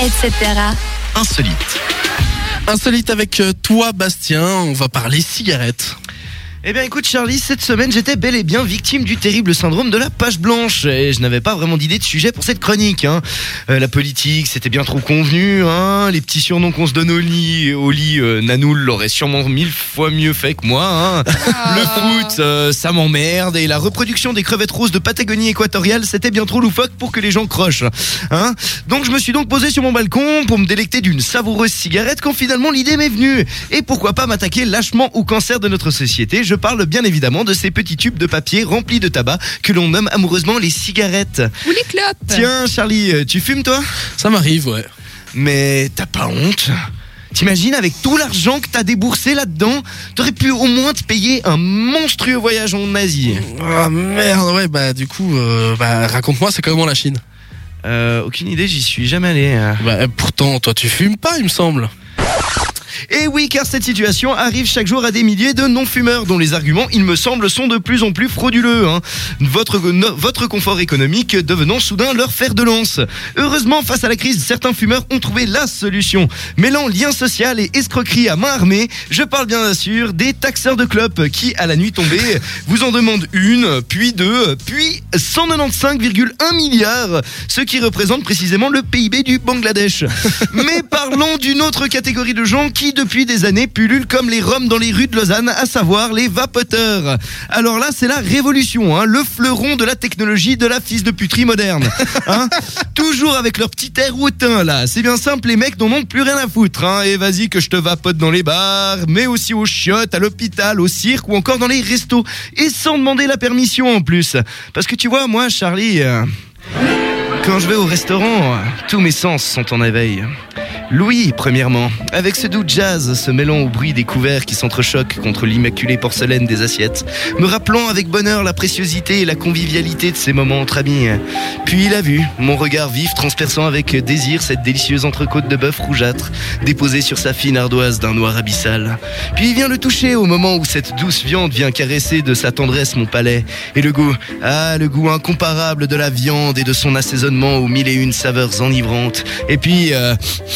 etc. Insolite. Insolite avec euh, toi, Bastien. On va parler cigarettes. Eh bien écoute Charlie, cette semaine j'étais bel et bien victime du terrible syndrome de la page blanche et je n'avais pas vraiment d'idée de sujet pour cette chronique. hein. Euh, la politique c'était bien trop convenu, hein. les petits surnoms qu'on se donne au lit, au lit euh, Nanoul l'aurait sûrement mille fois mieux fait que moi. hein. Le foot euh, ça m'emmerde et la reproduction des crevettes roses de Patagonie équatoriale c'était bien trop loufoque pour que les gens crochent. Hein. Donc je me suis donc posé sur mon balcon pour me délecter d'une savoureuse cigarette quand finalement l'idée m'est venue. Et pourquoi pas m'attaquer lâchement au cancer de notre société? Je parle bien évidemment de ces petits tubes de papier remplis de tabac que l'on nomme amoureusement les cigarettes. Ou les clopes. Tiens Charlie, euh, tu fumes toi? Ça m'arrive, ouais. Mais t'as pas honte? T'imagines avec tout l'argent que t'as déboursé là-dedans, t'aurais pu au moins te payer un monstrueux voyage en Asie. Ah merde, ouais, bah du coup, euh, bah, raconte-moi, c'est comment la Chine? Euh, aucune idée, j'y suis jamais allé. euh. Bah pourtant, toi tu fumes pas, il me semble. Et oui, car cette situation arrive chaque jour à des milliers de non-fumeurs dont les arguments, il me semble, sont de plus en plus frauduleux. hein. Votre, no- votre confort économique devenant soudain leur fer de lance. Heureusement, face à la crise, certains fumeurs ont trouvé la solution. Mêlant lien social et escroquerie à main armée, je parle bien sûr des taxeurs de clopes qui, à la nuit tombée, vous en demandent une, puis deux, puis 195,1 milliards, ce qui représente précisément le PIB du Bangladesh. Mais parlons d'une autre catégorie de gens qui, depuis des années, pullulent comme les roms dans les rues de Lausanne, à savoir les vapoteurs. Alors là, c'est la révolution, hein, le fleuron de la technologie de la fils de puterie moderne. Hein Toujours avec leur petit air hautain, là. C'est bien simple, les mecs n'en ont plus rien à foutre. Hein. Et vas-y que je te vapote dans les bars, mais aussi aux chiottes, à l'hôpital, au cirque ou encore dans les restos. Et sans demander la permission en plus. Parce que tu vois, moi, Charlie... euh, quand je vais au restaurant, tous mes sens sont en éveil. Louis, premièrement, avec ce doux jazz se mêlant au bruit des couverts qui s'entrechoquent contre l'immaculée porcelaine des assiettes, me rappelant avec bonheur la préciosité et la convivialité de ces moments entre amis. Puis il a vu, mon regard vif transperçant avec désir cette délicieuse entrecôte de bœuf rougeâtre, déposée sur sa fine ardoise d'un noir abyssal. Puis il vient le toucher au moment où cette douce viande vient caresser de sa tendresse mon palais. Et le goût, ah, le goût incomparable de la viande et de son assaisonnement aux mille et une saveurs enivrantes. Et puis, euh,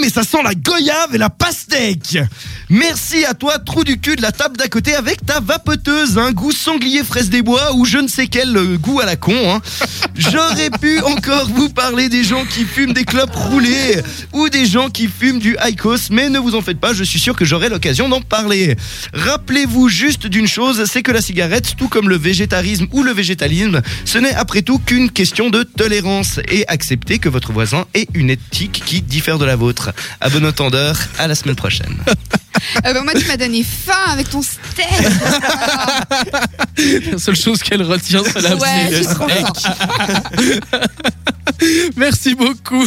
mais ça sent la goyave et la pastèque Merci à toi, trou du cul de la table d'à côté, avec ta vapoteuse, un goût sanglier fraise des bois ou je ne sais quel euh, goût à la con. Hein. J'aurais pu encore vous parler des gens qui fument des clopes roulées ou des gens qui fument du Icos, mais ne vous en faites pas, je suis sûr que j'aurai l'occasion d'en parler. Rappelez-vous juste d'une chose, c'est que la cigarette, tout comme le végétarisme ou le végétalisme, ce n'est après tout qu'une question de tolérance et accepter que votre voisin ait une éthique qui diffère de la vôtre. À bon entendeur, à la semaine prochaine. Euh, bah, moi, tu m'as donné faim avec ton steak. La seule chose qu'elle retient, c'est la ouais, je suis trop. Merci beaucoup.